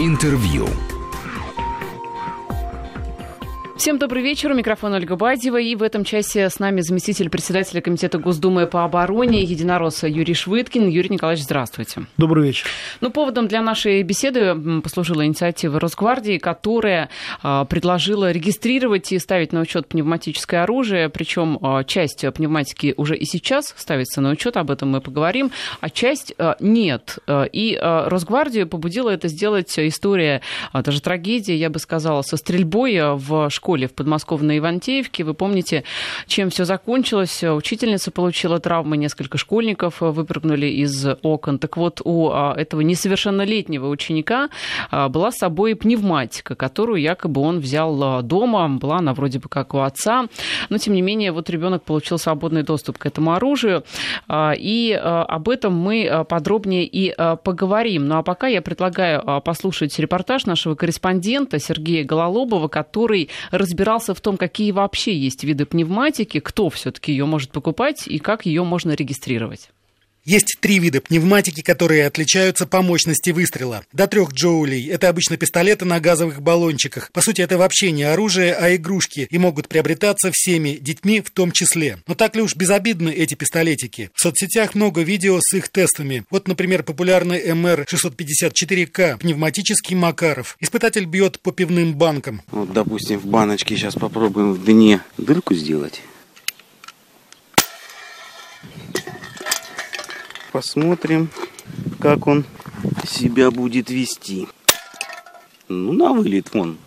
Интервью. Всем добрый вечер. У микрофона Ольга Бадьева. И в этом часе с нами заместитель председателя Комитета Госдумы по обороне Единоросса Юрий Швыдкин. Юрий Николаевич, здравствуйте. Добрый вечер. Ну, поводом для нашей беседы послужила инициатива Росгвардии, которая э, предложила регистрировать и ставить на учет пневматическое оружие. Причем э, часть пневматики уже и сейчас ставится на учет, об этом мы поговорим, а часть э, нет. И Росгвардию побудила это сделать история, даже трагедия, я бы сказала, со стрельбой в школе школе в подмосковной Ивантеевке. Вы помните, чем все закончилось? Учительница получила травмы, несколько школьников выпрыгнули из окон. Так вот, у а, этого несовершеннолетнего ученика а, была с собой пневматика, которую якобы он взял а, дома. Была она вроде бы как у отца. Но, тем не менее, вот ребенок получил свободный доступ к этому оружию. И об этом мы подробнее и поговорим. Ну а пока я предлагаю послушать репортаж нашего корреспондента Сергея Гололобова, который разбирался в том, какие вообще есть виды пневматики, кто все-таки ее может покупать и как ее можно регистрировать. Есть три вида пневматики, которые отличаются по мощности выстрела. До трех джоулей. Это обычно пистолеты на газовых баллончиках. По сути, это вообще не оружие, а игрушки. И могут приобретаться всеми, детьми в том числе. Но так ли уж безобидны эти пистолетики? В соцсетях много видео с их тестами. Вот, например, популярный МР-654К, пневматический Макаров. Испытатель бьет по пивным банкам. Вот, допустим, в баночке сейчас попробуем в дне дырку сделать. Посмотрим, как он себя будет вести. Ну, на вылет вон.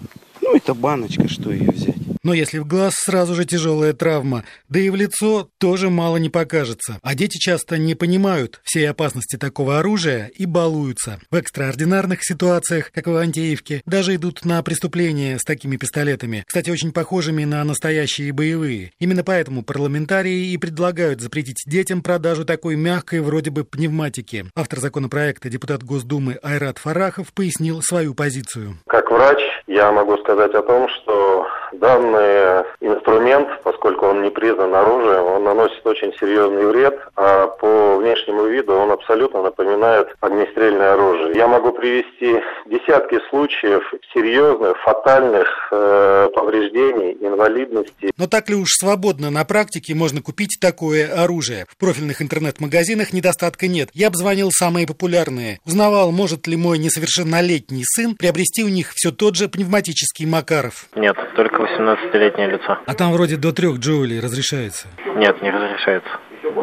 Ну, это баночка, что ее взять. Но если в глаз сразу же тяжелая травма, да и в лицо тоже мало не покажется. А дети часто не понимают всей опасности такого оружия и балуются. В экстраординарных ситуациях, как в Антеевке, даже идут на преступления с такими пистолетами, кстати, очень похожими на настоящие боевые. Именно поэтому парламентарии и предлагают запретить детям продажу такой мягкой вроде бы пневматики. Автор законопроекта, депутат Госдумы Айрат Фарахов, пояснил свою позицию. Как врач я могу сказать о том, что данный инструмент, поскольку он не признан оружием, он наносит очень серьезный вред, а по внешнему виду он абсолютно напоминает огнестрельное оружие. Я могу привести десятки случаев серьезных, фатальных э, повреждений, инвалидности. Но так ли уж свободно на практике можно купить такое оружие? В профильных интернет-магазинах недостатка нет. Я обзвонил самые популярные. Узнавал, может ли мой несовершеннолетний сын приобрести у них все тот же пневматический Макаров. Нет, только 18-летнее лицо. А там вроде до трех джоулей разрешается? Нет, не разрешается.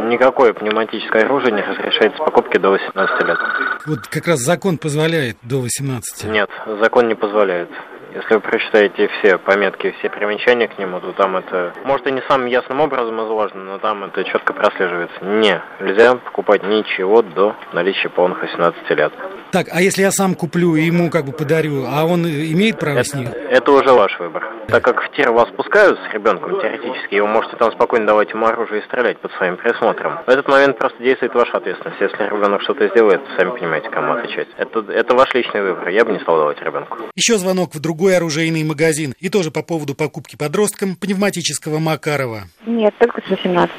Никакое пневматическое оружие не разрешается покупки до 18 лет. Вот как раз закон позволяет до 18. Нет, закон не позволяет. Если вы прочитаете все пометки, все примечания к нему, то там это, может и не самым ясным образом изложено, но там это четко прослеживается. Не, нельзя покупать ничего до наличия полных 18 лет. Так, а если я сам куплю и ему как бы подарю, а он имеет право это, с ним? Это уже ваш выбор. Так как в тир вас пускают с ребенком теоретически, вы можете там спокойно давать ему оружие и стрелять под своим присмотром. В этот момент просто действует ваша ответственность. Если ребенок что-то сделает, сами понимаете, кому отвечать. Это, это ваш личный выбор. Я бы не стал давать ребенку. Еще звонок в другой оружейный магазин. И тоже по поводу покупки подросткам пневматического Макарова. Нет, только с 18.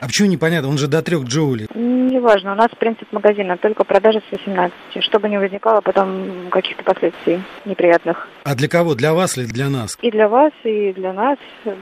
А почему непонятно? Он же до трех джоулей. Неважно. У нас принцип магазина только продажа с 18. Чтобы не возникало потом каких-то последствий неприятных. А для кого? Для вас или для нас? И для вас, и для нас.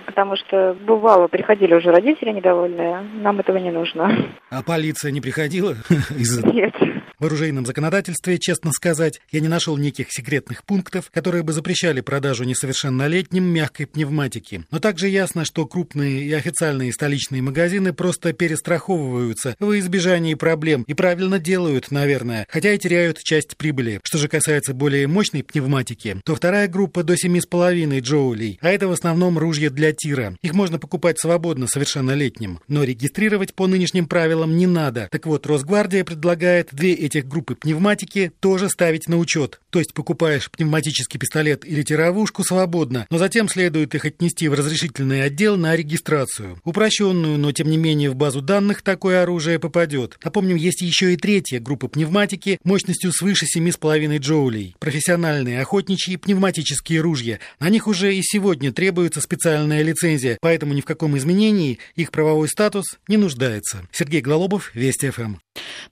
Потому что бывало, приходили уже родители недовольные. Нам этого не нужно. А полиция не приходила? Нет. В оружейном законодательстве, честно сказать, я не нашел никаких секретных пунктов, которые бы запрещали продажу несовершеннолетним мягкой пневматики. Но также ясно, что крупные и официальные столичные магазины просто перестраховываются во избежании проблем и правильно делают, наверное, хотя и теряют часть прибыли. Что же касается более мощной пневматики, то вторая группа до 7,5 джоулей, а это в основном ружья для тира. Их можно покупать свободно совершеннолетним, но регистрировать по нынешним правилам не надо. Так вот, Росгвардия предлагает две этих группы пневматики тоже ставить на учет. То есть покупаешь пневматический пистолет или тировушку свободно, но затем следует их отнести в разрешительный отдел на регистрацию. Упрощенную, но тем не менее в базу данных такое оружие попадет. Напомним, есть еще и третья группа пневматики мощностью свыше 7,5 джоулей. Профессиональные охотничьи пневматические ружья. На них уже и сегодня требуется специальная лицензия, поэтому ни в каком изменении их правовой статус не нуждается. Сергей Глалобов, Вести ФМ.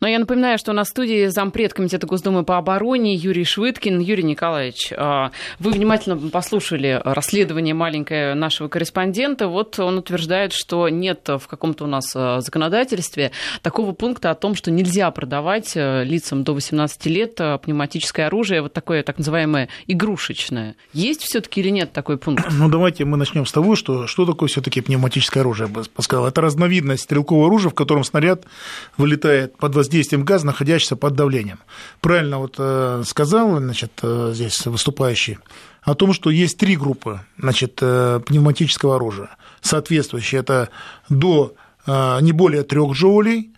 Но я напоминаю, что на студии зампред Комитета Госдумы по обороне Юрий Швыдкин. Юрий Николаевич, а, вы внимательно послушали расследование маленькое нашего корреспондента. Вот он утверждает, что нет в каком-то у нас а, законодательстве такого пункта о том, что нельзя продавать а, лицам до 18 лет пневматическое оружие, вот такое так называемое игрушечное. Есть все-таки или нет такой пункт? Ну, давайте мы начнем с того, что, что такое все-таки пневматическое оружие, я бы сказал. Это разновидность стрелкового оружия, в котором снаряд вылетает под воздействием газа, находящийся под давлением. Правильно вот э, сказал значит, э, здесь выступающий о том, что есть три группы значит, э, пневматического оружия. Соответствующие это до не более трех джоулей,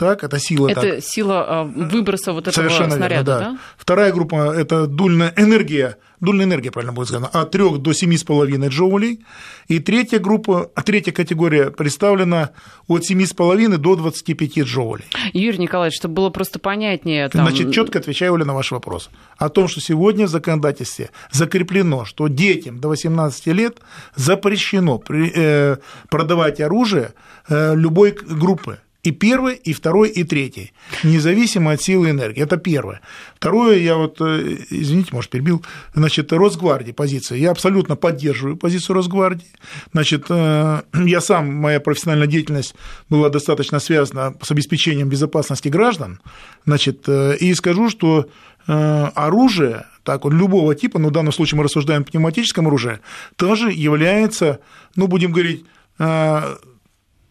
так, это сила. Это так. сила выброса вот этого Совершенно снаряда, верно, да. да? Вторая группа – это дульная энергия дульная энергия, правильно будет сказано, от 3 до 7,5 джоулей. И третья группа, третья категория представлена от 7,5 до 25 джоулей. Юрий Николаевич, чтобы было просто понятнее. Там... Значит, четко отвечаю, Оля, на ваш вопрос. О том, что сегодня в законодательстве закреплено, что детям до 18 лет запрещено э, продавать оружие э, любой группы и первый, и второй, и третий, независимо от силы энергии. Это первое. Второе, я вот, э, извините, может, перебил, значит, Росгвардии позиция. Я абсолютно поддерживаю позицию Росгвардии. Значит, э, я сам, моя профессиональная деятельность была достаточно связана с обеспечением безопасности граждан. Значит, э, и скажу, что оружие, так вот, любого типа, но в данном случае мы рассуждаем о пневматическом оружии, тоже является, ну, будем говорить,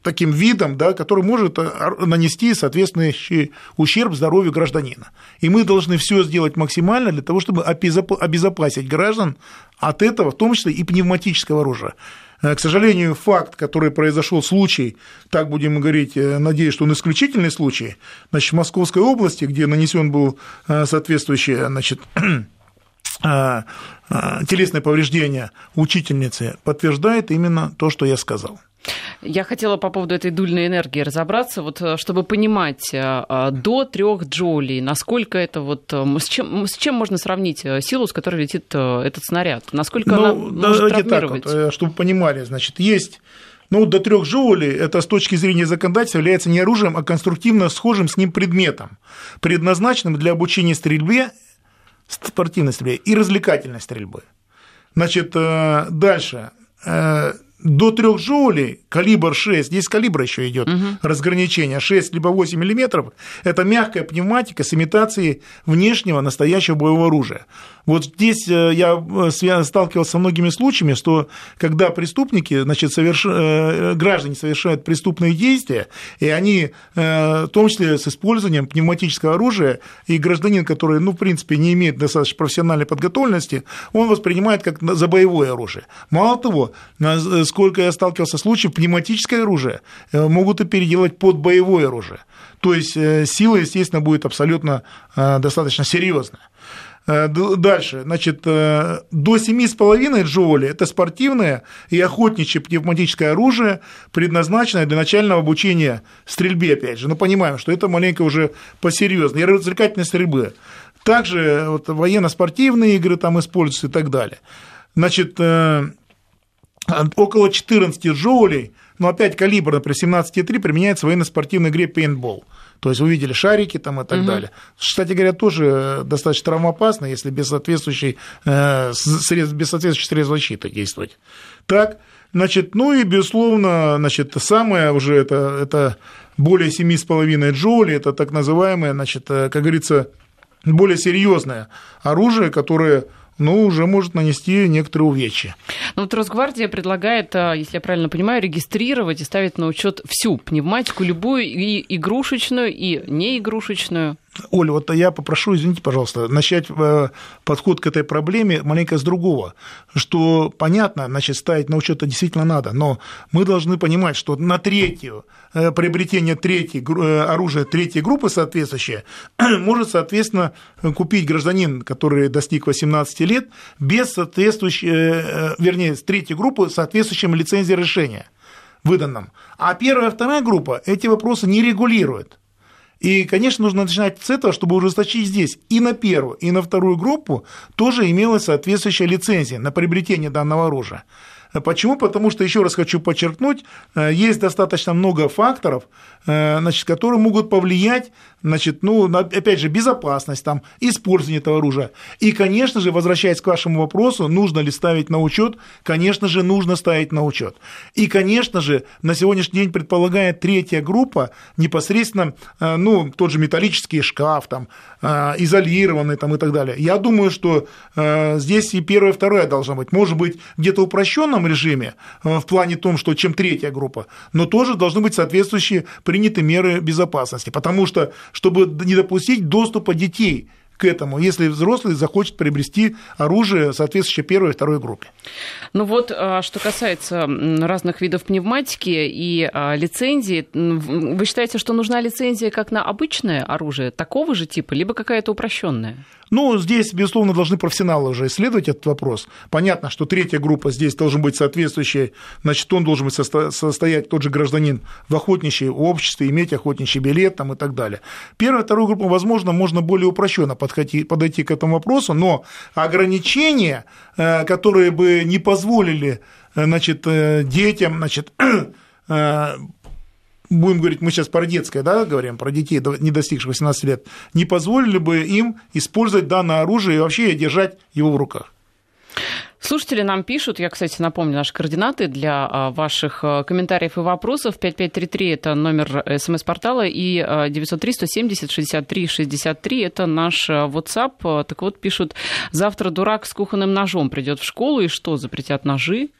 таким видом, да, который может э, нанести соответствующий ущерб здоровью гражданина. И мы должны все сделать максимально для того, чтобы обезопасить граждан от этого, в том числе и пневматического оружия. Э, к сожалению, факт, который произошел случай, так будем говорить, э, надеюсь, что он исключительный случай, значит, в Московской области, где нанесен был соответствующий значит, телесное повреждение учительницы, подтверждает именно то, что я сказал. Я хотела по поводу этой дульной энергии разобраться, вот э, чтобы понимать, э, э, до трех джоулей, насколько это вот, с чем, с чем можно сравнить силу, с которой летит этот снаряд? Насколько ну, она может травмировать? Так вот, чтобы понимали, значит, есть ну, до трех джоулей это с точки зрения законодательства является не оружием, а конструктивно схожим с ним предметом, предназначенным для обучения стрельбе, спортивной стрельбе и развлекательной стрельбы. Значит, дальше до 3 джоулей, калибр 6, здесь калибра еще идет угу. разграничение, 6 либо 8 миллиметров, это мягкая пневматика с имитацией внешнего настоящего боевого оружия. Вот здесь э, я э, сталкивался со многими случаями, что когда преступники, значит, соверш... Э, граждане совершают преступные действия, и они, в том числе с использованием пневматического оружия, и гражданин, который, ну, в принципе, не имеет достаточно профессиональной подготовленности, он воспринимает как за боевое оружие. Мало того, сколько я сталкивался с случаев, пневматическое оружие могут и переделать под боевое оружие. То есть сила, естественно, будет абсолютно достаточно серьезная. Э, дальше, значит, э, до 7,5 джоулей – это спортивное и охотничье пневматическое оружие, предназначенное для начального обучения стрельбе, опять же. Но понимаем, что это маленько уже посерьезнее, и развлекательной стрельбы. Также вот, военно-спортивные игры там используются и так далее. Значит, э, около 14 джоулей, но опять калибр, например, 17,3 применяется в военно-спортивной игре пейнтбол. То есть вы видели шарики там и так угу. далее. Кстати говоря, тоже достаточно травмоопасно, если без соответствующей, э, средств, без соответствующей средств защиты действовать. Так, значит, ну и, безусловно, значит, самое уже это, это более 7,5 джоулей, это так называемое, значит, э, как говорится, более серьезное оружие, которое ну, уже может нанести некоторые увечья. Ну, вот Росгвардия предлагает, а, если я правильно понимаю, регистрировать и ставить на учет всю пневматику, любую и игрушечную, и неигрушечную. Оля, вот я попрошу, извините, пожалуйста, начать э, подход к этой проблеме маленько с другого, что понятно, значит, ставить на учет действительно надо, но мы должны понимать, что на третью э, приобретение третьей, э, оружия третьей группы соответствующее может, соответственно, купить гражданин, который достиг 18 лет, без соответствующей, вернее, с третьей группы соответствующим лицензии решения выданным. А первая вторая группа эти вопросы не регулируют. И, конечно, нужно начинать с этого, чтобы ужесточить здесь и на первую, и на вторую группу тоже имелась соответствующая лицензия на приобретение данного оружия. Почему? Потому что, еще раз хочу подчеркнуть, э, есть достаточно много факторов, э, значит, которые могут повлиять, значит, ну, на, опять же, безопасность, там, использование этого оружия. И, конечно же, возвращаясь к вашему вопросу, нужно ли ставить на учет, конечно же, нужно ставить на учет. И, конечно же, на сегодняшний день предполагает третья группа непосредственно, э, ну, тот же металлический шкаф, там, изолированный там, и так далее. Я думаю, что здесь и первое, и второе должно быть. Может быть, где-то упрощенно упрощенном режиме, э, в плане том, что чем третья группа, но тоже должны быть соответствующие приняты меры безопасности, потому что, чтобы не допустить доступа детей к этому, если взрослый захочет приобрести оружие, соответствующее первой и второй группе. Ну вот, а, что касается разных видов пневматики и а, лицензии, вы считаете, что нужна лицензия как на обычное оружие такого же типа, либо какая-то упрощенная? Ну, здесь, безусловно, должны профессионалы уже исследовать этот вопрос. Понятно, что третья группа здесь должен быть соответствующая, значит, он должен быть состоять, тот же гражданин, в охотничьем обществе, иметь охотничий билет там, и так далее. Первая, вторая группа, возможно, можно более упрощенно подойти, подойти к этому вопросу, но ограничения, э, которые бы не позволили э, значит, э, детям значит, будем говорить, мы сейчас про детское, да, говорим, про детей, не достигших 18 лет, не позволили бы им использовать данное оружие и вообще держать его в руках. Слушатели нам пишут, я, кстати, напомню наши координаты для а, ваших а, комментариев и вопросов. 5533 – это номер смс-портала, и 903-170-63-63 – это наш а, WhatsApp. Так вот, пишут, завтра дурак с кухонным ножом придет в школу, и что, запретят ножи?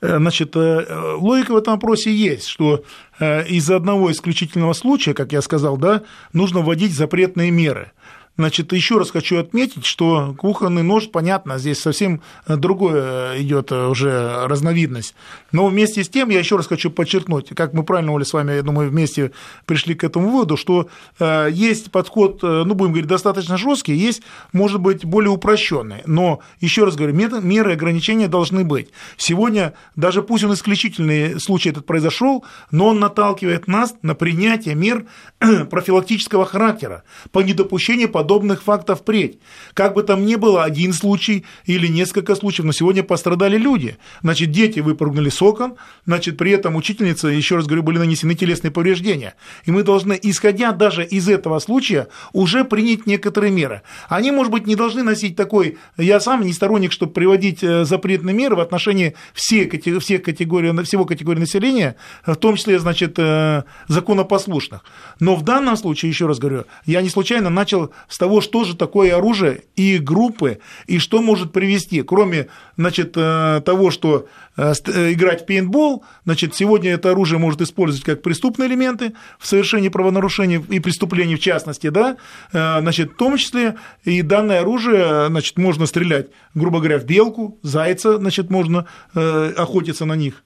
Э, значит, э, логика в этом вопросе есть, что э, из-за одного исключительного случая, как я сказал, да, нужно вводить запретные меры. Значит, еще раз хочу отметить, что кухонный нож, понятно, здесь совсем другое идет уже разновидность. Но вместе с тем я еще раз хочу подчеркнуть, как мы правильно, Оля, с вами, я думаю, вместе пришли к этому выводу, что э, есть подход, э, ну, будем говорить, достаточно жесткий, есть, может быть, более упрощенный. Но, еще раз говорю, меры ограничения должны быть. Сегодня, даже пусть он исключительный случай этот произошел, но он наталкивает нас на принятие мер профилактического характера по недопущению подобных подобных фактов впредь. Как бы там ни было, один случай или несколько случаев, но сегодня пострадали люди. Значит, дети выпрыгнули с окон, значит, при этом учительница, еще раз говорю, были нанесены телесные повреждения. И мы должны, исходя даже из этого случая, уже принять некоторые меры. Они, может быть, не должны носить такой, я сам не сторонник, чтобы приводить э, запретные меры в отношении всех, всех категорий, всего категории населения, в том числе, значит, э, законопослушных. Но в данном случае, еще раз говорю, я не случайно начал с того, что же такое оружие и группы, и что может привести, кроме значит, э, того, что э, э, играть в пейнтбол, значит, сегодня это оружие может использовать как преступные элементы в совершении правонарушений и преступлений в частности, да, значит, в том числе и данное оружие, значит, можно стрелять, грубо говоря, в белку, зайца, значит, можно охотиться на них.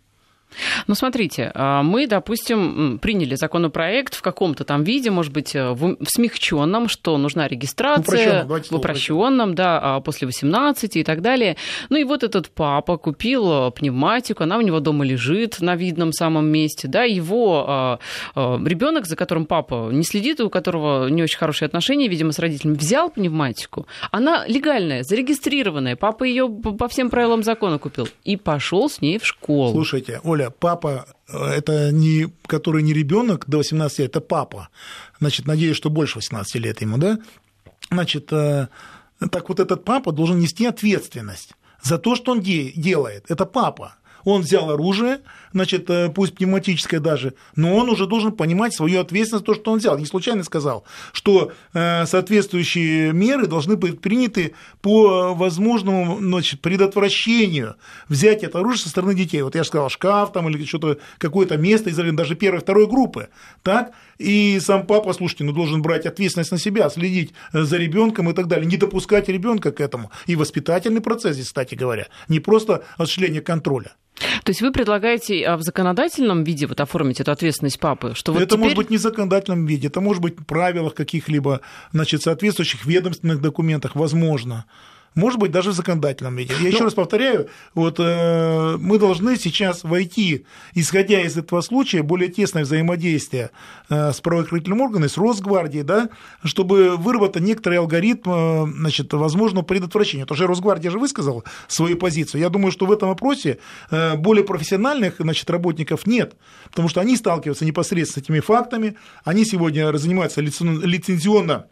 Ну, смотрите, а, мы, допустим, приняли законопроект в каком-то там виде, может быть, э, в смягченном, что нужна регистрация, в упрощенном, да, а, после 18 и так далее. Ну и вот этот папа купил э, пневматику, она у него дома лежит на видном самом месте, да, его а, ребенок, за которым папа не следит, у которого не очень хорошие отношения, видимо, с родителями, взял пневматику, она легальная, зарегистрированная, папа ее по всем правилам закона купил и пошел с ней в школу. Слушайте, Оля, Оля, папа, э, это не, который не ребенок до 18 лет, это папа. Значит, надеюсь, что больше 18 лет ему, да? Значит, э, так вот этот папа должен нести ответственность за то, что он делает. Это папа. Он взял оружие, значит, э, пусть пневматическое даже, но он уже должен понимать свою ответственность, то, что он взял. Не случайно сказал, что э, соответствующие меры должны быть приняты по возможному значит, предотвращению взятия это оружие со стороны детей. Вот я же сказал, шкаф там или что-то, какое-то место, даже первой, второй группы. Так? И сам папа, слушайте, ну, должен брать ответственность на себя, следить э, за ребенком и так далее, не допускать ребенка к этому. И воспитательный процесс здесь, кстати говоря, не просто осуществление контроля. То есть вы предлагаете в законодательном виде вот оформить эту ответственность папы? Что вот это теперь... может быть не в законодательном виде, это может быть в правилах каких-либо, значит, соответствующих ведомственных документах, возможно. Может быть, даже в законодательном виде. Я еще ну, раз повторяю, вот э, мы должны сейчас войти, исходя из этого случая, более тесное взаимодействие э, с правоохранительным органом, с Росгвардией, да, чтобы выработать некоторый алгоритм, э, значит, возможного предотвращения. Тоже Росгвардия же высказала свою позицию. Я думаю, что в этом вопросе э, более профессиональных значит, работников нет, потому что они сталкиваются непосредственно с этими фактами, они сегодня занимаются лицензионно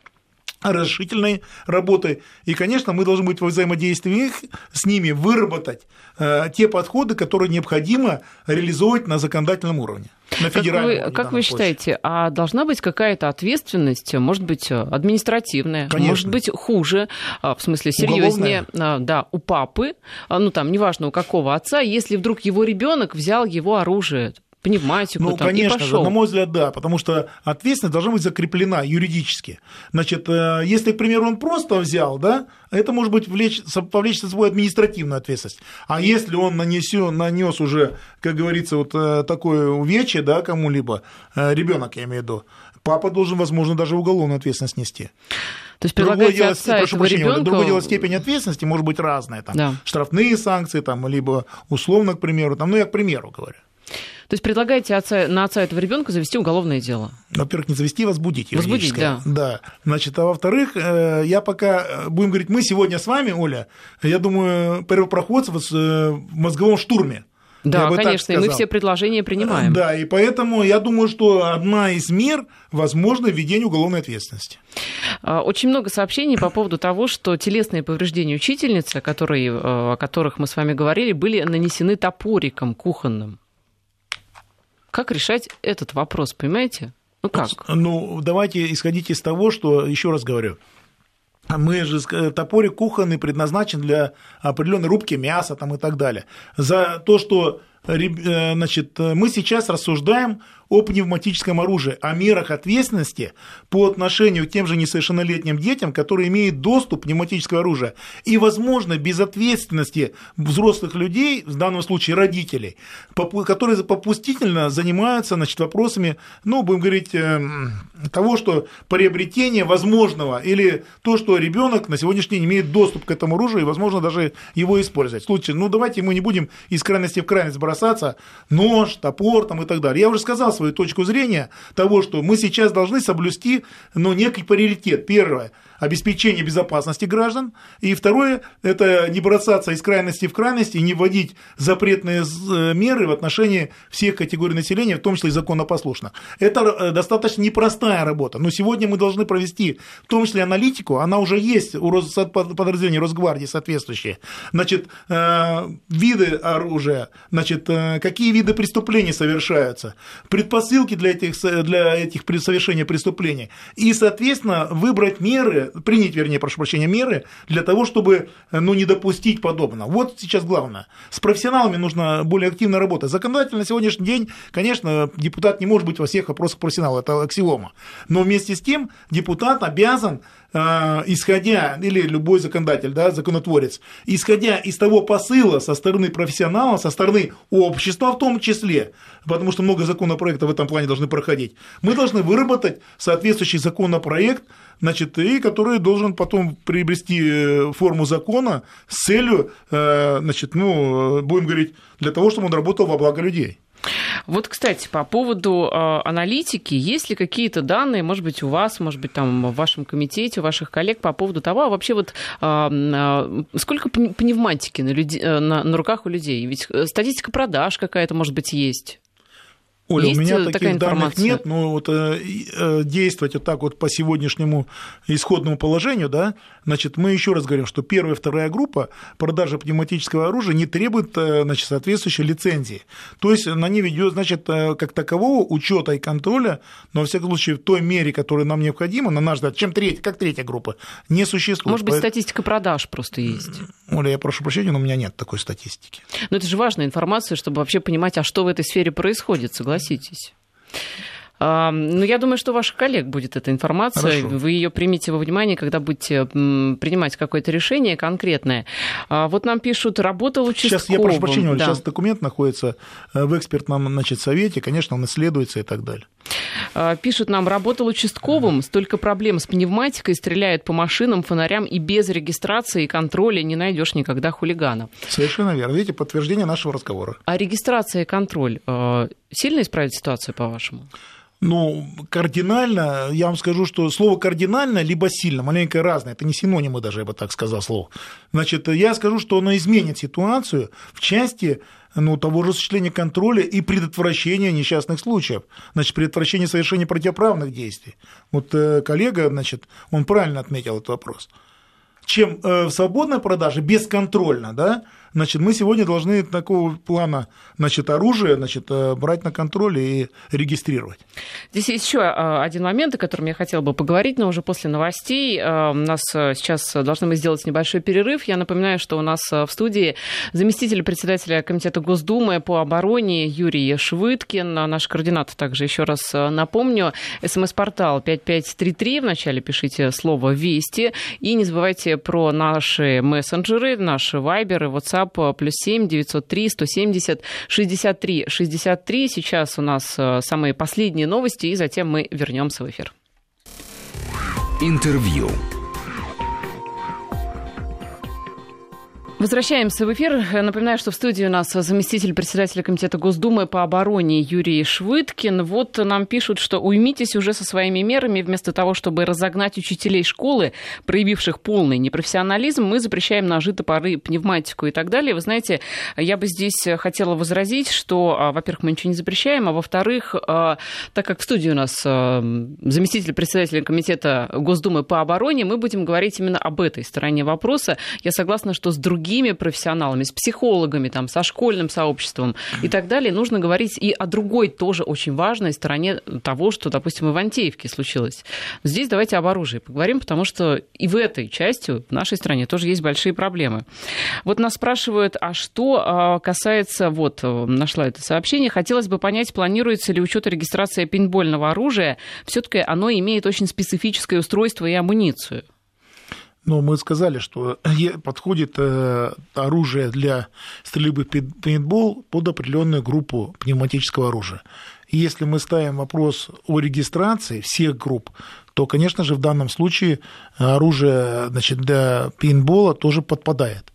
разрешительной работы. И, конечно, мы должны быть во взаимодействии с ними, выработать э, те подходы, которые необходимо реализовывать на законодательном уровне. На федеральном как вы, уровне, как вы считаете, а должна быть какая-то ответственность, может быть, административная, Конечно. может быть, хуже, а, в смысле, серьезнее, Уголовная. да, у папы, а, ну там, неважно у какого отца, если вдруг его ребенок взял его оружие, пневматику. Ну, там, конечно же, на мой взгляд, да, потому что ответственность должна быть закреплена юридически. Значит, э, если, к примеру, он просто взял, да, это может быть влечь, повлечь за собой административную ответственность. А если он нанесен, нанес уже, как говорится, вот э, такое увечье, да, кому-либо, э, ребенок, я имею в виду, папа должен, возможно, даже уголовную ответственность нести. То есть другое дело, прошу прощения, ребенка... другое дело степень ответственности может быть разная, там, да. штрафные санкции, там, либо условно, к примеру, там, ну я к примеру говорю. То есть предлагаете отца, на отца этого ребенка завести уголовное дело? Во-первых, не завести, возбудить. Возбудить, да. Да. Значит, а во-вторых, э, я пока, э, будем говорить, мы сегодня с вами, Оля, я думаю, первопроходцы э, в мозговом штурме. Да, конечно, и мы все предложения принимаем. Да, и поэтому я думаю, что одна из мер, возможно, введение уголовной ответственности. А, очень много сообщений по поводу того, что телесные повреждения учительницы, которые, о которых мы с вами говорили, были нанесены топориком кухонным. Как решать этот вопрос, понимаете? Ну как? Ну, давайте исходить из того, что, еще раз говорю, мы же топорик кухонный предназначен для определенной рубки мяса там и так далее. За то, что э, значит, мы сейчас рассуждаем о пневматическом оружии, о мерах ответственности по отношению к тем же несовершеннолетним детям, которые имеют доступ к пневматическому оружию. И, возможно, без ответственности взрослых людей, в данном случае родителей, которые попустительно занимаются значит, вопросами, ну, будем говорить, эм, того, что приобретение возможного или то, что ребенок на сегодняшний день имеет доступ к этому оружию и, возможно, даже его использовать. В случае, ну, давайте мы не будем из крайности в крайность бросаться, нож, топор там, и так далее. Я уже сказал свою точку зрения того, что мы сейчас должны соблюсти ну, некий приоритет. Первое обеспечение безопасности граждан. И второе – это не бросаться из крайности в крайность и не вводить запретные э, меры в отношении всех категорий населения, в том числе и законопослушно. Это э, достаточно непростая работа. Но сегодня мы должны провести в том числе аналитику, она уже есть у подразделения Росгвардии соответствующие. Значит, э, виды оружия, значит, какие виды преступлений совершаются, предпосылки для этих, для этих совершения преступлений. И, соответственно, выбрать меры, принять, вернее, прошу прощения, меры для того, чтобы ну, не допустить подобного. Вот сейчас главное. С профессионалами нужно более активно работать. Законодательно на сегодняшний день, конечно, депутат не может быть во всех вопросах профессионала, это аксиома. Но вместе с тем депутат обязан Э, исходя, или любой законодатель, да, законотворец, исходя из того посыла со стороны профессионала, со стороны общества в том числе, потому что много законопроектов в этом плане должны проходить, мы должны выработать соответствующий законопроект, значит, и который должен потом приобрести э, форму закона с целью, э, значит, ну, будем говорить, для того, чтобы он работал во благо людей. Вот, кстати, по поводу э, аналитики, есть ли какие-то данные, может быть, у вас, может быть, там в вашем комитете, у ваших коллег по поводу того, а вообще вот э, э, сколько пневматики на, люди, на, на руках у людей? Ведь статистика продаж какая-то, может быть, есть. Оля, Есть у меня таких данных нет, но вот э, э, действовать вот так вот по сегодняшнему исходному положению, да, значит, мы еще раз говорим, что первая и вторая группа продажи пневматического оружия не требует э, значит, соответствующей лицензии. То есть на ней ведет, значит, как такового учета и контроля, но, во всяком случае, в той мере, которая нам необходима, на наш взгляд, чем третья, как третья группа, не существует. Может быть, статистика продаж просто есть? Оля, я прошу прощения, но у меня нет такой статистики. Но это же важная информация, чтобы вообще понимать, а что в этой сфере происходит, согласен согласитесь. Ну, я думаю, что у ваших коллег будет эта информация. Хорошо. Вы ее примите во внимание, когда будете принимать какое-то решение конкретное. А вот нам пишут, работал участковым. Сейчас, я прошу прощения, да. сейчас документ находится э, в экспертном значит, совете, конечно, он исследуется и так далее. А, Пишут нам, работал участковым, столько проблем с пневматикой, стреляют по машинам, фонарям, и без регистрации и контроля не найдешь никогда хулигана. Совершенно верно. Видите, подтверждение нашего разговора. А регистрация и контроль э, сильно исправит ситуацию, по-вашему? Ну, кардинально, я вам скажу, что слово кардинально либо сильно, маленько разное, это не синонимы даже, я бы так сказал слово. Значит, я скажу, что оно изменит ситуацию в части ну, того же осуществления контроля и предотвращения несчастных случаев, значит, предотвращения совершения противоправных действий. Вот э, коллега, значит, он правильно отметил этот вопрос. Чем э, в свободной продаже, бесконтрольно, да, значит, мы сегодня должны такого плана значит, оружие значит, э, брать на контроль и регистрировать. Здесь есть еще один момент, о котором я хотела бы поговорить, но уже после новостей. Э, У нас сейчас должны мы сделать небольшой перерыв. Я напоминаю, что у нас в студии заместитель председателя Комитета Госдумы по обороне Юрий Швыдкин. Наш координат также еще раз напомню. СМС-портал 5533. Вначале пишите слово «Вести». И не забывайте про наши мессенджеры, наши вайберы, WhatsApp плюс 7 903 170 63 63. Сейчас у нас самые последние новости, и затем мы вернемся в эфир. Интервью. Возвращаемся в эфир. Напоминаю, что в студии у нас заместитель председателя Комитета Госдумы по обороне Юрий Швыдкин. Вот нам пишут, что уймитесь уже со своими мерами. Вместо того, чтобы разогнать учителей школы, проявивших полный непрофессионализм, мы запрещаем ножи, топоры, пневматику и так далее. Вы знаете, я бы здесь хотела возразить, что, во-первых, мы ничего не запрещаем, а во-вторых, так как в студии у нас заместитель председателя Комитета Госдумы по обороне, мы будем говорить именно об этой стороне вопроса. Я согласна, что с другими другими профессионалами, с психологами, там, со школьным сообществом и так далее, нужно говорить и о другой тоже очень важной стороне того, что, допустим, в Ивантеевке случилось. Здесь давайте об оружии поговорим, потому что и в этой части, в нашей стране, тоже есть большие проблемы. Вот нас спрашивают, а что касается, вот, нашла это сообщение, хотелось бы понять, планируется ли учет и регистрация пейнтбольного оружия, все-таки оно имеет очень специфическое устройство и амуницию. Но мы сказали, что подходит оружие для стрельбы пейнтбол под определенную группу пневматического оружия. И если мы ставим вопрос о регистрации всех групп, то, конечно же, в данном случае оружие значит, для пейнтбола тоже подпадает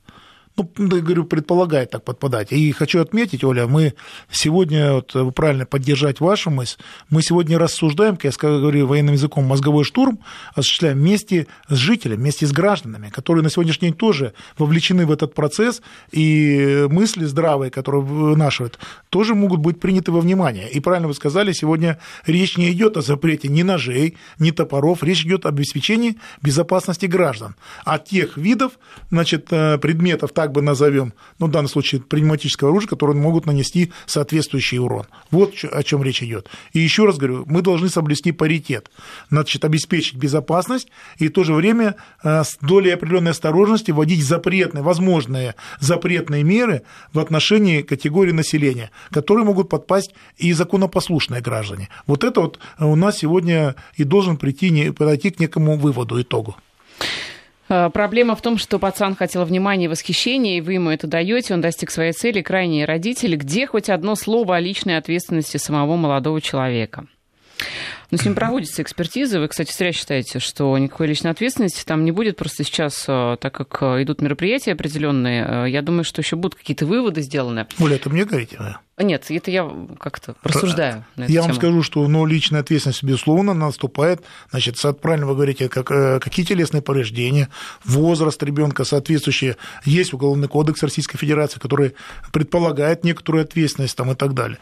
ну, я говорю, предполагает так подпадать. И хочу отметить, Оля, мы сегодня, вот, правильно поддержать вашу мысль, мы сегодня рассуждаем, как я говорю военным языком, мозговой штурм осуществляем вместе с жителями, вместе с гражданами, которые на сегодняшний день тоже вовлечены в этот процесс, и мысли здравые, которые вынашивают, тоже могут быть приняты во внимание. И правильно вы сказали, сегодня речь не идет о запрете ни ножей, ни топоров, речь идет об обеспечении безопасности граждан, от тех видов значит, предметов, так бы назовем, ну, в данном случае пневматического оружия, которые могут нанести соответствующий урон. Вот о чем речь идет. И еще раз говорю, мы должны соблюсти паритет, значит, обеспечить безопасность и в то же время с долей определенной осторожности вводить запретные, возможные запретные меры в отношении категории населения, которые могут подпасть и законопослушные граждане. Вот это вот у нас сегодня и должен прийти, подойти к некому выводу, итогу. Проблема в том, что пацан хотел внимания и восхищения, и вы ему это даете, он достиг своей цели, крайние родители. Где хоть одно слово о личной ответственности самого молодого человека? Но с ним проводится экспертиза. Вы, кстати, зря считаете, что никакой личной ответственности там не будет. Просто сейчас, так как идут мероприятия определенные, я думаю, что еще будут какие-то выводы сделаны. Оля, это мне говорите? Нет, это я как-то рассуждаю на эту Я тему. вам скажу, что ну, личная ответственность, безусловно, наступает. Значит, правильно вы говорите, как, какие телесные повреждения, возраст ребенка соответствующие. Есть Уголовный кодекс Российской Федерации, который предполагает некоторую ответственность там, и так далее.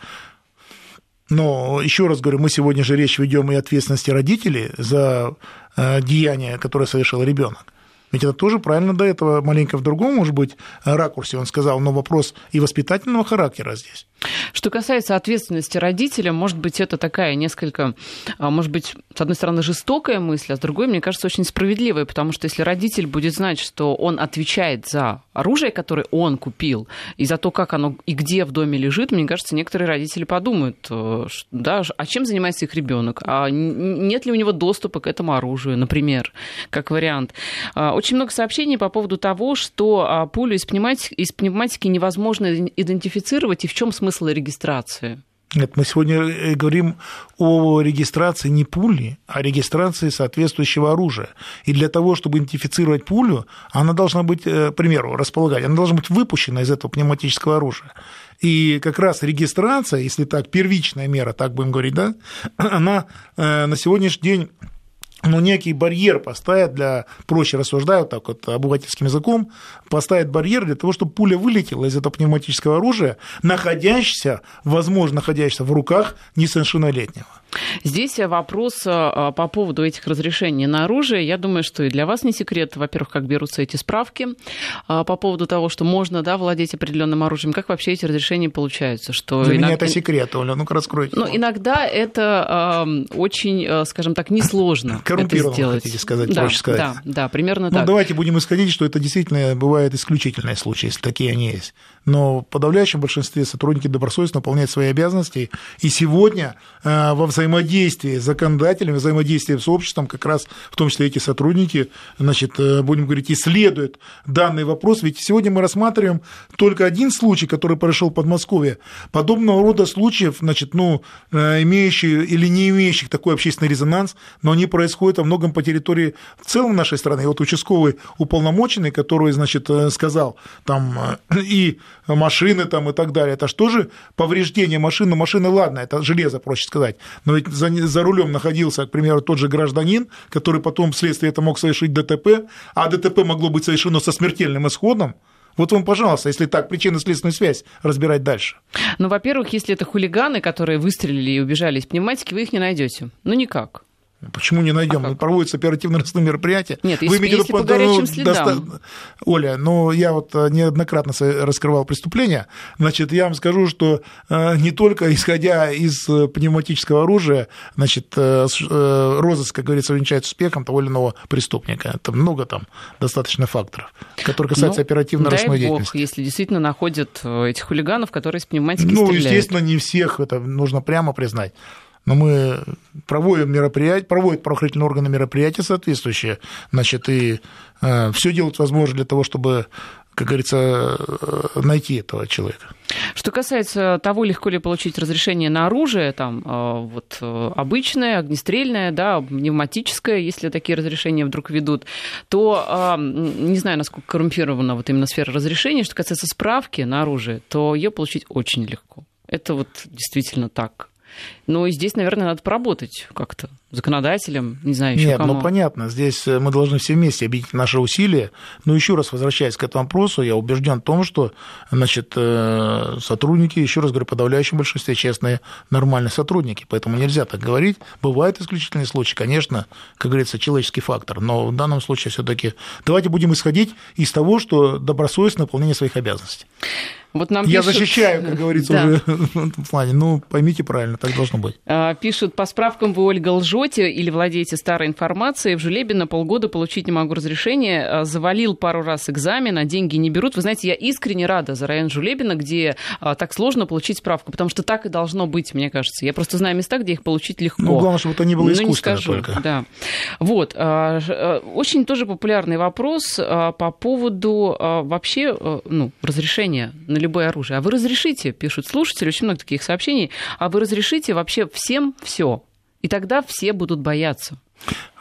Но еще раз говорю, мы сегодня же речь ведем и ответственности родителей за деяния, которые совершил ребенок. Ведь это тоже правильно до этого маленько в другом, может быть, ракурсе он сказал, но вопрос и воспитательного характера здесь. Что касается ответственности родителя, может быть, это такая несколько, а, может быть, с одной стороны, жестокая мысль, а с другой, мне кажется, очень справедливая, потому что если родитель будет знать, что он отвечает за оружие, которое он купил, и за то, как оно и где в доме лежит, мне кажется, некоторые родители подумают, э, да, а чем занимается их ребенок, а нет ли у него доступа к этому оружию, например, как вариант. А, очень много сообщений по поводу того, что а, пулю из пневматики, из пневматики невозможно идентифицировать, и в чем смысл смысл регистрации? Нет, мы сегодня э, говорим о регистрации не пули, а регистрации соответствующего оружия. И для того, чтобы идентифицировать пулю, она должна быть, э, к примеру, располагать, она должна быть выпущена из этого пневматического оружия. И как раз регистрация, если так, первичная мера, так будем говорить, да, она э, на сегодняшний день ну, некий барьер поставит для, проще рассуждаю так вот обывательским языком, поставит барьер для того, чтобы пуля вылетела из этого пневматического оружия, находящаяся, возможно, находящаяся в руках несовершеннолетнего. Здесь вопрос а, по поводу этих разрешений на оружие. Я думаю, что и для вас не секрет, во-первых, как берутся эти справки а, по поводу того, что можно да, владеть определенным оружием, как вообще эти разрешения получаются. Что для иногда... меня это секрет, Оля, ну-ка раскройте. Ну, иногда это очень, скажем так, несложно это сделать. хотите сказать, да, проще сказать. Да, да, примерно ну, так. давайте будем исходить, что это действительно бывает исключительные случаи, если такие они есть. Но в подавляющем большинстве сотрудники добросовестно выполняют свои обязанности, и сегодня э, во взаимодействии с законодателями, взаимодействии с обществом, как раз в том числе эти сотрудники, значит, э, будем говорить, исследуют данный вопрос, ведь сегодня мы рассматриваем только один случай, который произошел в Подмосковье. Подобного рода случаев, значит, ну, э, имеющие или не имеющих такой общественный резонанс, но они происходят во многом по территории в целом нашей страны. И вот участковый уполномоченный, который, значит, сказал, там, и машины там и так далее. Это что же повреждение машины? Машины, ладно, это железо, проще сказать. Но ведь за, за рулем находился, к примеру, тот же гражданин, который потом вследствие этого мог совершить ДТП, а ДТП могло быть совершено со смертельным исходом. Вот вам, пожалуйста, если так, причинно-следственную связь разбирать дальше. Ну, во-первых, если это хулиганы, которые выстрелили и убежали из пневматики, вы их не найдете. Ну, никак. Почему не найдем? А Проводятся оперативно-розыскные мероприятия. Нет, Вы если, если по горячим следам. Доста... Оля, ну я вот э, неоднократно раскрывал преступления, значит, я вам скажу, что э, не только исходя из э, пневматического оружия, значит, розыск, как говорится, венчается успехом того или иного преступника. Это много там достаточно факторов, которые касаются ну, оперативно-розыскной деятельности. Бог, если действительно находят этих хулиганов, которые с пневматики ну, стреляют. Ну, естественно, не всех, это нужно прямо признать но мы проводим мероприятия, проводят правоохранительные органы мероприятия соответствующие, значит, и э, все делать возможно для того, чтобы как говорится, э, найти этого человека. Что касается того, легко ли получить разрешение на оружие, там э, вот обычное, огнестрельное, да, пневматическое, если такие разрешения вдруг ведут, то не знаю, насколько коррумпирована вот именно сфера разрешения. Что касается справки на оружие, то ее получить очень легко. Это вот действительно так. Ну и здесь, наверное, надо поработать как-то законодателем, не знаю, еще Нет, кому. ну понятно, здесь э, мы должны все вместе объединить наши усилия. Но еще раз возвращаясь к этому вопросу, я убежден в том, что значит, э, сотрудники, еще раз говорю, подавляющем большинстве честные, нормальные сотрудники. Поэтому нельзя так говорить. Бывают исключительные случаи, конечно, как говорится, человеческий фактор. Но в данном случае все-таки давайте будем исходить из того, что добросовестное выполнение своих обязанностей. Вот нам Я пишут... защищаю, как говорится, да. уже в плане. Ну, поймите правильно, так должно быть. А, пишут, по справкам вы, Ольга, лжете или владеете старой информацией. В Жулебе на полгода получить не могу разрешение. А, завалил пару раз экзамен, а деньги не берут. Вы знаете, я искренне рада за район Жулебина, где а, так сложно получить справку, потому что так и должно быть, мне кажется. Я просто знаю места, где их получить легко. Ну, главное, чтобы это не было искусственно ну, не скажу, только. Да. Вот. Очень тоже популярный вопрос по поводу вообще ну, разрешения на любое оружие. А вы разрешите, пишут слушатели, очень много таких сообщений, а вы разрешите вообще всем все. И тогда все будут бояться.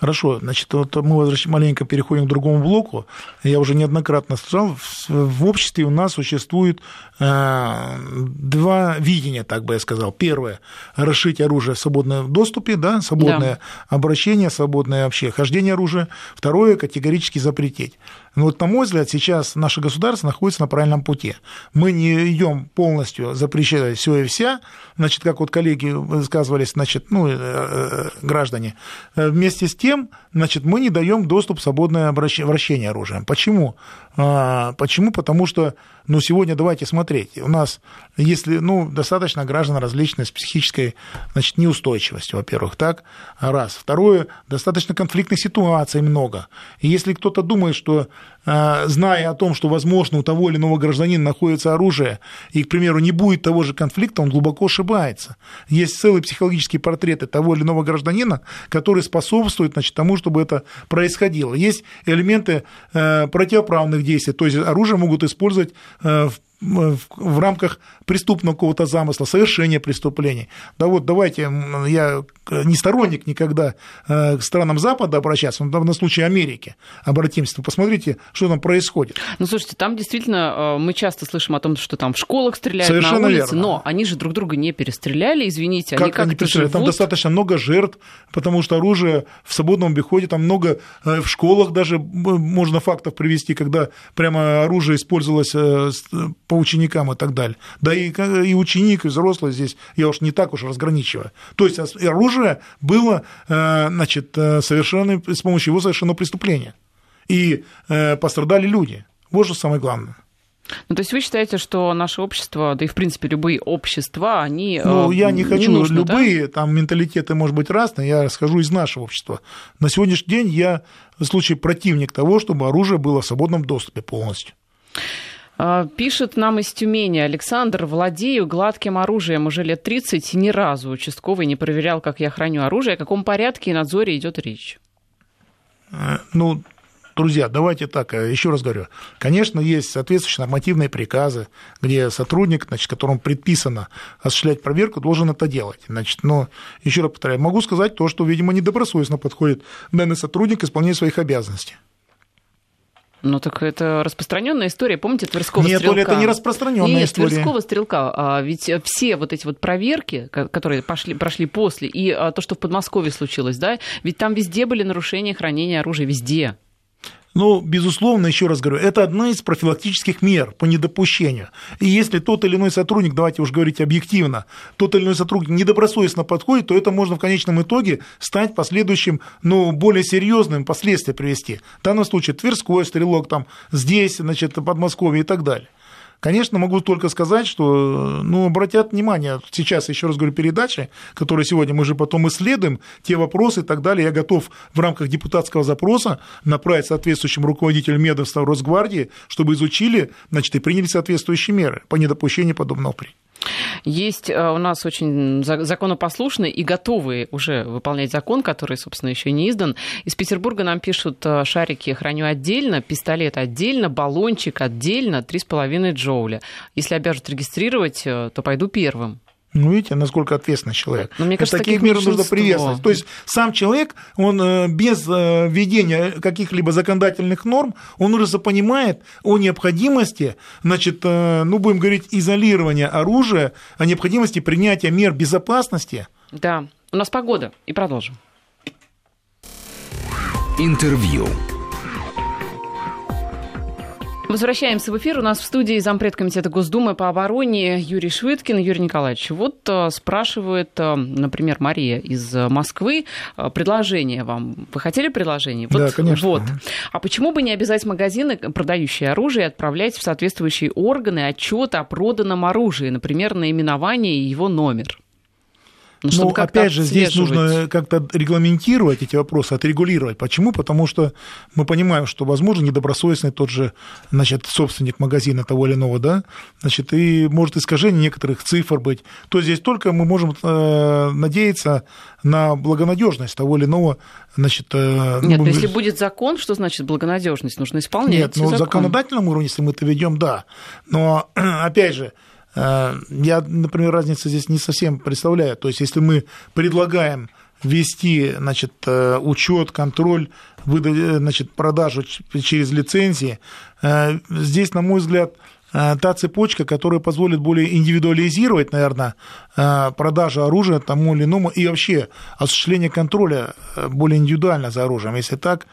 Хорошо, значит, вот мы маленько переходим к другому блоку. Я уже неоднократно сказал, в обществе у нас существует э, два видения, так бы я сказал. Первое – расшить оружие в свободном доступе, да, свободное да. обращение, свободное вообще хождение оружия. Второе – категорически запретить. Но вот, на мой взгляд, сейчас наше государство находится на правильном пути. Мы не идем полностью запрещать все и вся, значит, как вот коллеги высказывались, значит, ну, э, э, граждане, вместе с тем, значит, мы не даем доступ в свободное вращение оружием. Почему? А, почему? Потому что но сегодня давайте смотреть. У нас, если, ну, достаточно граждан различной с психической, значит, неустойчивостью, во-первых, так, раз. Второе, достаточно конфликтных ситуаций много. И если кто-то думает, что Э, зная о том, что, возможно, у того или иного гражданина находится оружие, и, к примеру, не будет того же конфликта, он глубоко ошибается. Есть целые психологические портреты того или иного гражданина, которые способствуют значит, тому, чтобы это происходило. Есть элементы э, противоправных действий, то есть оружие могут использовать э, в в рамках преступного какого-то замысла, совершения преступлений. Да вот давайте, я не сторонник никогда э, к странам Запада обращаться, но на случай Америки обратимся. Посмотрите, что там происходит. Ну, слушайте, там действительно э, мы часто слышим о том, что там в школах стреляют Совершенно на улице, верно. но они же друг друга не перестреляли, извините. Как они как они перестреляли? Там достаточно много жертв, потому что оружие в свободном обиходе, там много э, в школах даже можно фактов привести, когда прямо оружие использовалось по ученикам и так далее. Да и, и ученик, и взрослый здесь, я уж не так уж разграничиваю. То есть оружие было э, значит, э, совершено, с помощью его совершено преступление. И э, пострадали люди. Вот же самое главное. Ну, то есть вы считаете, что наше общество, да и в принципе любые общества, они Ну, я не хочу не нужны, любые, да? там менталитеты, может быть, разные, я расскажу из нашего общества. На сегодняшний день я в случае противник того, чтобы оружие было в свободном доступе полностью. А, пишет нам из Тюмени Александр, владею гладким оружием уже лет 30, ни разу участковый не проверял, как я храню оружие, о каком порядке и надзоре идет речь. Э, ну, друзья, давайте так, э, еще раз говорю. Конечно, есть соответствующие нормативные приказы, где сотрудник, значит, которому предписано осуществлять проверку, должен это делать. Значит, но еще раз повторяю, могу сказать то, что, видимо, недобросовестно подходит данный сотрудник к своих обязанностей. Ну так это распространенная история. Помните Тверского Нет, стрелка? Нет, это не распространенная Нет, история. Тверского стрелка. А, ведь все вот эти вот проверки, которые пошли, прошли после, и а, то, что в Подмосковье случилось, да, ведь там везде были нарушения хранения оружия, везде. Ну, безусловно, еще раз говорю, это одна из профилактических мер по недопущению. И если тот или иной сотрудник, давайте уж говорить объективно, тот или иной сотрудник недобросовестно подходит, то это можно в конечном итоге стать последующим, ну, более серьезным последствия привести. В данном случае Тверской стрелок там здесь, значит, Подмосковье и так далее. Конечно, могу только сказать, что ну, обратят внимание, сейчас, еще раз говорю, передачи, которые сегодня мы же потом исследуем, те вопросы и так далее, я готов в рамках депутатского запроса направить соответствующим руководителям медовства Росгвардии, чтобы изучили, значит, и приняли соответствующие меры по недопущению подобного при. Есть э, у нас очень законопослушные и готовые уже выполнять закон, который, собственно, еще не издан. Из Петербурга нам пишут, э, шарики храню отдельно, пистолет отдельно, баллончик отдельно, 3,5 джоуля. Если обяжут регистрировать, э, то пойду первым. Ну, видите, насколько ответственный человек. Но мне кажется, таких мер нужно приветствовать. То есть сам человек, он э, без э, введения каких-либо законодательных норм, он уже понимает о необходимости, значит, э, ну, будем говорить, изолирования оружия, о необходимости принятия мер безопасности. Да, у нас погода, и продолжим. Интервью. Возвращаемся в эфир. У нас в студии зампред комитета Госдумы по обороне Юрий Швыдкин. Юрий Николаевич, вот э, спрашивает, э, например, Мария из Москвы, э, предложение вам. Вы хотели предложение? Вот, да, конечно. Вот. А почему бы не обязать магазины, продающие оружие, отправлять в соответствующие органы отчет о проданном оружии, например, наименование и его номер? Ну, Но опять же, здесь нужно как-то регламентировать эти вопросы, отрегулировать. Почему? Потому что мы понимаем, что, возможно, недобросовестный тот же значит, собственник магазина того или иного, да, значит, и может искажение некоторых цифр быть. То здесь только мы можем э, надеяться на благонадежность того или иного Значит, э, Нет, ну, если будет закон, что значит благонадежность? Нужно исполнять. Нет, ну, в законодательном уровне, если мы это ведем, да. Но, опять же, я, например, разницы здесь не совсем представляю. То есть, если мы предлагаем ввести значит, э, учет, контроль, выдать, значит, продажу через лицензии, э, здесь, на мой взгляд, та цепочка, которая позволит более индивидуализировать, наверное, продажу оружия тому или иному и вообще осуществление контроля более индивидуально за оружием. Если так,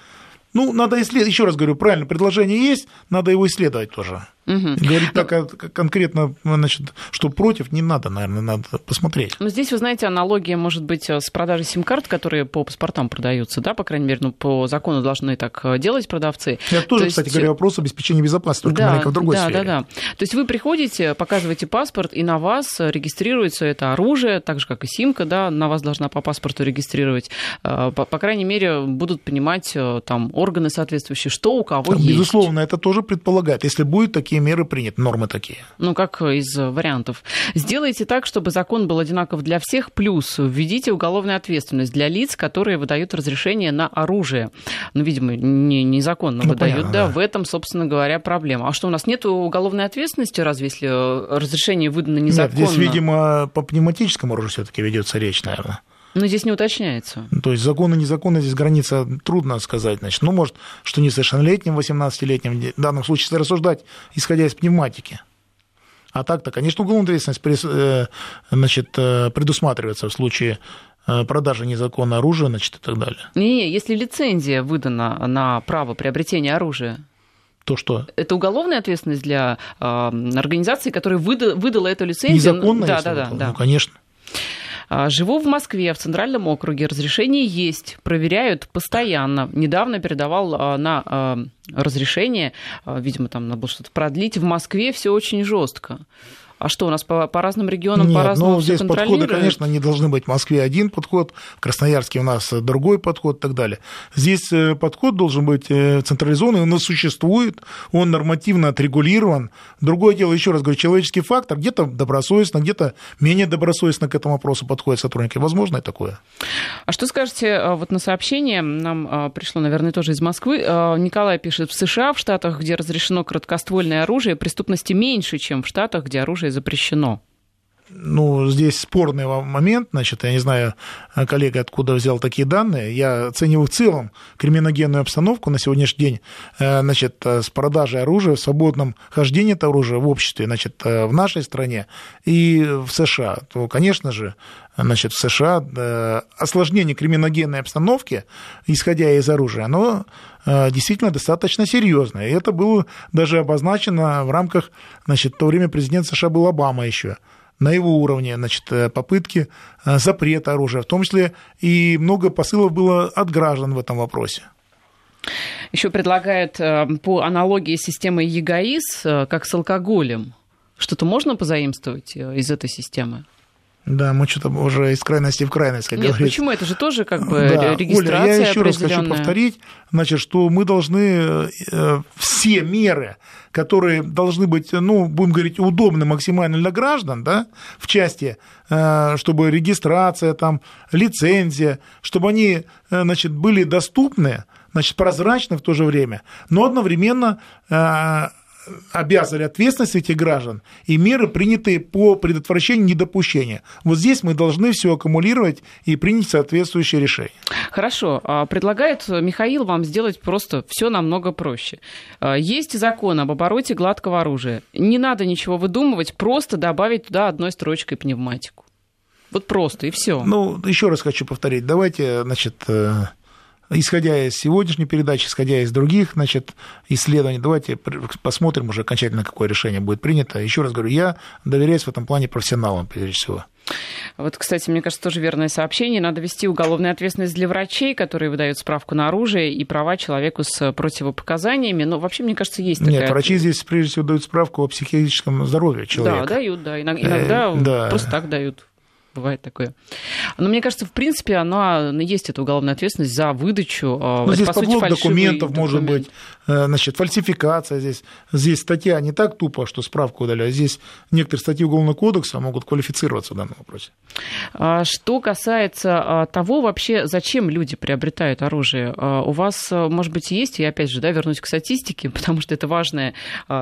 ну, надо исследовать, еще раз говорю, правильно, предложение есть, надо его исследовать тоже. Угу. Говорить так а, конкретно, значит, что против, не надо, наверное, надо посмотреть. Но здесь, вы знаете, аналогия может быть с продажей сим-карт, которые по паспортам продаются, да, по крайней мере, ну, по закону должны так делать продавцы. Я тоже, То кстати есть... говоря, вопрос обеспечения безопасности, только да, маленько в другой да, сфере. Да, да, То есть вы приходите, показываете паспорт, и на вас регистрируется это оружие, так же, как и симка, да, на вас должна по паспорту регистрировать. По, по крайней мере, будут понимать там органы соответствующие, что у кого там, есть. Безусловно, это тоже предполагает. Если будет такие меры приняты, нормы такие. Ну, как из вариантов. Сделайте так, чтобы закон был одинаков для всех, плюс введите уголовную ответственность для лиц, которые выдают разрешение на оружие. Ну, видимо, не, незаконно ну, выдают, понятно, да, да, в этом, собственно говоря, проблема. А что, у нас нет уголовной ответственности, разве если разрешение выдано незаконно? Нет, здесь, видимо, по пневматическому оружию все таки ведется речь, наверное. Но здесь не уточняется. То есть закон и незаконно здесь граница трудно сказать. Значит, ну, может, что несовершеннолетним, 18-летним, в данном случае, рассуждать, исходя из пневматики. А так-то, конечно, уголовная ответственность э, значит, э, предусматривается в случае э, продажи незаконного оружия, значит, и так далее. Не, если лицензия выдана на право приобретения оружия, то что? Это уголовная ответственность для э, организации, которая выда, выдала эту лицензию. Незаконно? Да, да, да, да. Ну, конечно. А, живу в Москве, в Центральном округе. Разрешение есть, проверяют постоянно. Недавно передавал а, на а, разрешение, видимо, там надо было что-то продлить. В Москве все очень жестко. А что, у нас по, по разным регионам Нет, по-разному ну, здесь подходы, конечно, не должны быть. В Москве один подход, в Красноярске у нас другой подход и так далее. Здесь э, подход должен быть э, централизованный, он существует, он нормативно отрегулирован. Другое дело, еще раз говорю, человеческий фактор, где-то добросовестно, где-то менее добросовестно к этому вопросу подходят сотрудники. Возможно и такое. А что скажете э, вот на сообщение? Нам пришло, наверное, тоже из Москвы. Николай пишет, в США, в Штатах, где разрешено короткоствольное оружие, преступности меньше, чем в Штатах, где оружие запрещено? Ну, здесь спорный момент, значит, я не знаю, коллега откуда взял такие данные, я оцениваю в целом криминогенную обстановку на сегодняшний день, э, значит, с продажей оружия, в свободном хождении этого оружия в обществе, значит, э, в нашей стране и в США, то, конечно же, значит, в США э, осложнение криминогенной обстановки, исходя из оружия, оно действительно достаточно серьезное. И это было даже обозначено в рамках, значит, в то время президент США был Обама еще на его уровне, значит, э, попытки э, запрета оружия, в том числе и много посылов было от граждан в этом вопросе. Еще предлагают э, по аналогии с системой ЕГАИС, как с алкоголем. Что-то можно позаимствовать из этой системы? Да, мы что-то уже из крайности в крайность, как Нет, говорится. почему? Это же тоже как бы да. регистрация Оля, я еще раз хочу повторить, значит, что мы должны э, все меры, которые должны быть, ну, будем говорить, удобны максимально для граждан, да, в части, э, чтобы регистрация, там, лицензия, чтобы они, э, значит, были доступны, значит, прозрачны в то же время, но одновременно обязывали ответственность этих граждан и меры, принятые по предотвращению недопущения. Вот здесь мы должны все аккумулировать и принять соответствующее решение. Хорошо. А предлагает Михаил вам сделать просто все намного проще. А, есть закон об обороте гладкого оружия. Не надо ничего выдумывать, просто добавить туда одной строчкой пневматику. Вот просто, и все. Ну, еще раз хочу повторить. Давайте, значит, э, исходя из сегодняшней передачи, исходя из других значит, исследований, давайте посмотрим уже окончательно, какое решение будет принято. Еще раз говорю, я доверяюсь в этом плане профессионалам, прежде всего. Вот, кстати, мне кажется, тоже верное сообщение. Надо вести уголовную ответственность для врачей, которые выдают справку на оружие и права человеку с противопоказаниями. Но вообще, мне кажется, есть такая... Нет, врачи здесь прежде всего дают справку о психическом здоровье человека. Да, дают, да. Иногда, э, да. просто так дают бывает такое. Но мне кажется, в принципе, она есть эта уголовная ответственность за выдачу. А, ну, здесь по сути, документов, документ. может быть, значит, фальсификация здесь. Здесь статья не так тупо, что справку удаляют. Здесь некоторые статьи Уголовного кодекса могут квалифицироваться в данном вопросе. А что касается а, того вообще, зачем люди приобретают оружие, у вас, может быть, есть, и опять же, да, вернусь к статистике, потому что это важная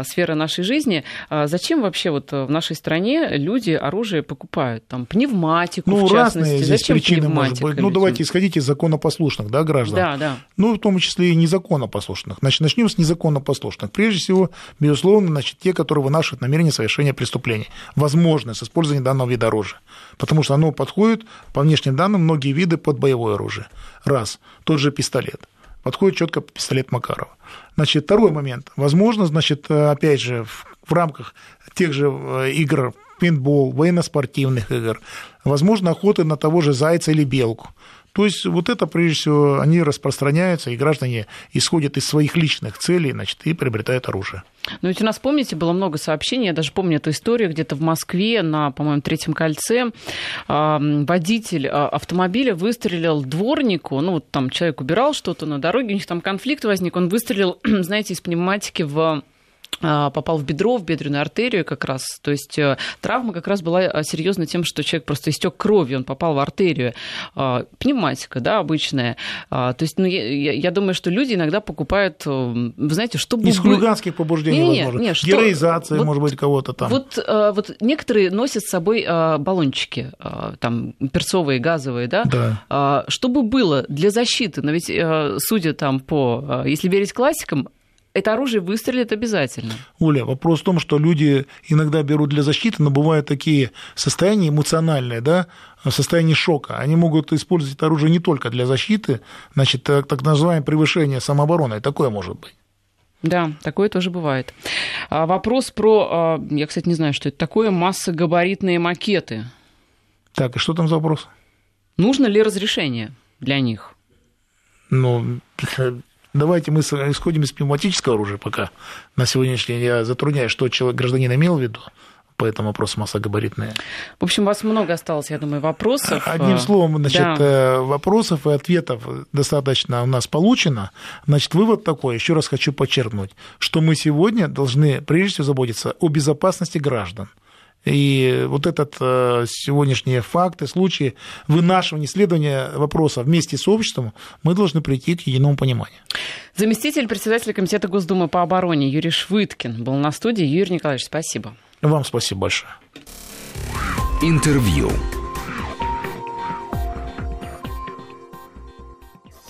сфера нашей жизни. Зачем вообще вот в нашей стране люди оружие покупают? Там пневматику, ну, в частности. разные здесь Зачем причины может быть. Ну, давайте исходить из законопослушных, да, граждан. Да, да. Ну, в том числе и незаконнопослушных. Значит, начнем с незаконнопослушных. Прежде всего, безусловно, значит, те, которые вынашивают намерение совершения преступления. Возможно, с использованием данного вида оружия. Потому что оно подходит, по внешним данным, многие виды под боевое оружие. Раз. Тот же пистолет подходит четко пистолет Макарова. Значит, второй момент. Возможно, значит, опять же, в, в рамках тех же э, игр пейнтбол, военно-спортивных игр, возможно, охоты на того же зайца или белку. То есть вот это, прежде всего, они распространяются, и граждане исходят из своих личных целей, значит, и приобретают оружие. Но ведь у нас, помните, было много сообщений, я даже помню эту историю, где-то в Москве на, по-моему, Третьем кольце водитель а, автомобиля выстрелил дворнику, ну, вот там человек убирал что-то на дороге, у них там конфликт возник, он выстрелил, знаете, из пневматики в попал в бедро, в бедренную артерию как раз. То есть э, травма как раз была э, серьезна тем, что человек просто истек кровью, он попал в артерию. А, пневматика, да, обычная. А, то есть, ну, я, я думаю, что люди иногда покупают, э, вы знаете, чтобы... Из хулиганских побуждений, не, возможно. Нет, Героизация, вот, может быть, кого-то там. Вот, вот некоторые носят с собой баллончики, там, перцовые, газовые, да? Да. Чтобы было для защиты, но ведь, судя там по... Если верить классикам, это оружие выстрелит обязательно. Оля, вопрос в том, что люди иногда берут для защиты, но бывают такие состояния эмоциональные, да, состояние шока. Они могут использовать это оружие не только для защиты, значит, так, так называемое превышение самообороны. Такое может быть. Да, такое тоже бывает. А вопрос про, а, я, кстати, не знаю, что это такое, массогабаритные макеты. Так, и что там за вопрос? Нужно ли разрешение для них? Ну, Давайте мы исходим из пневматического оружия пока. На сегодняшний день я затрудняюсь, что человек, гражданин имел в виду по этому вопросу массогабаритные. В общем, у вас много осталось, я думаю, вопросов. Одним словом, значит, да. Э, вопросов и ответов достаточно у нас получено. Значит, вывод такой, еще раз хочу подчеркнуть, что мы сегодня должны прежде всего заботиться о безопасности граждан. И вот этот э, сегодняшние факты, случаи вынашивания, исследования вопроса вместе с обществом, мы должны прийти к единому пониманию. Заместитель председателя Комитета Госдумы по обороне Юрий Швыткин был на студии. Юрий Николаевич, спасибо. Вам спасибо большое. Интервью.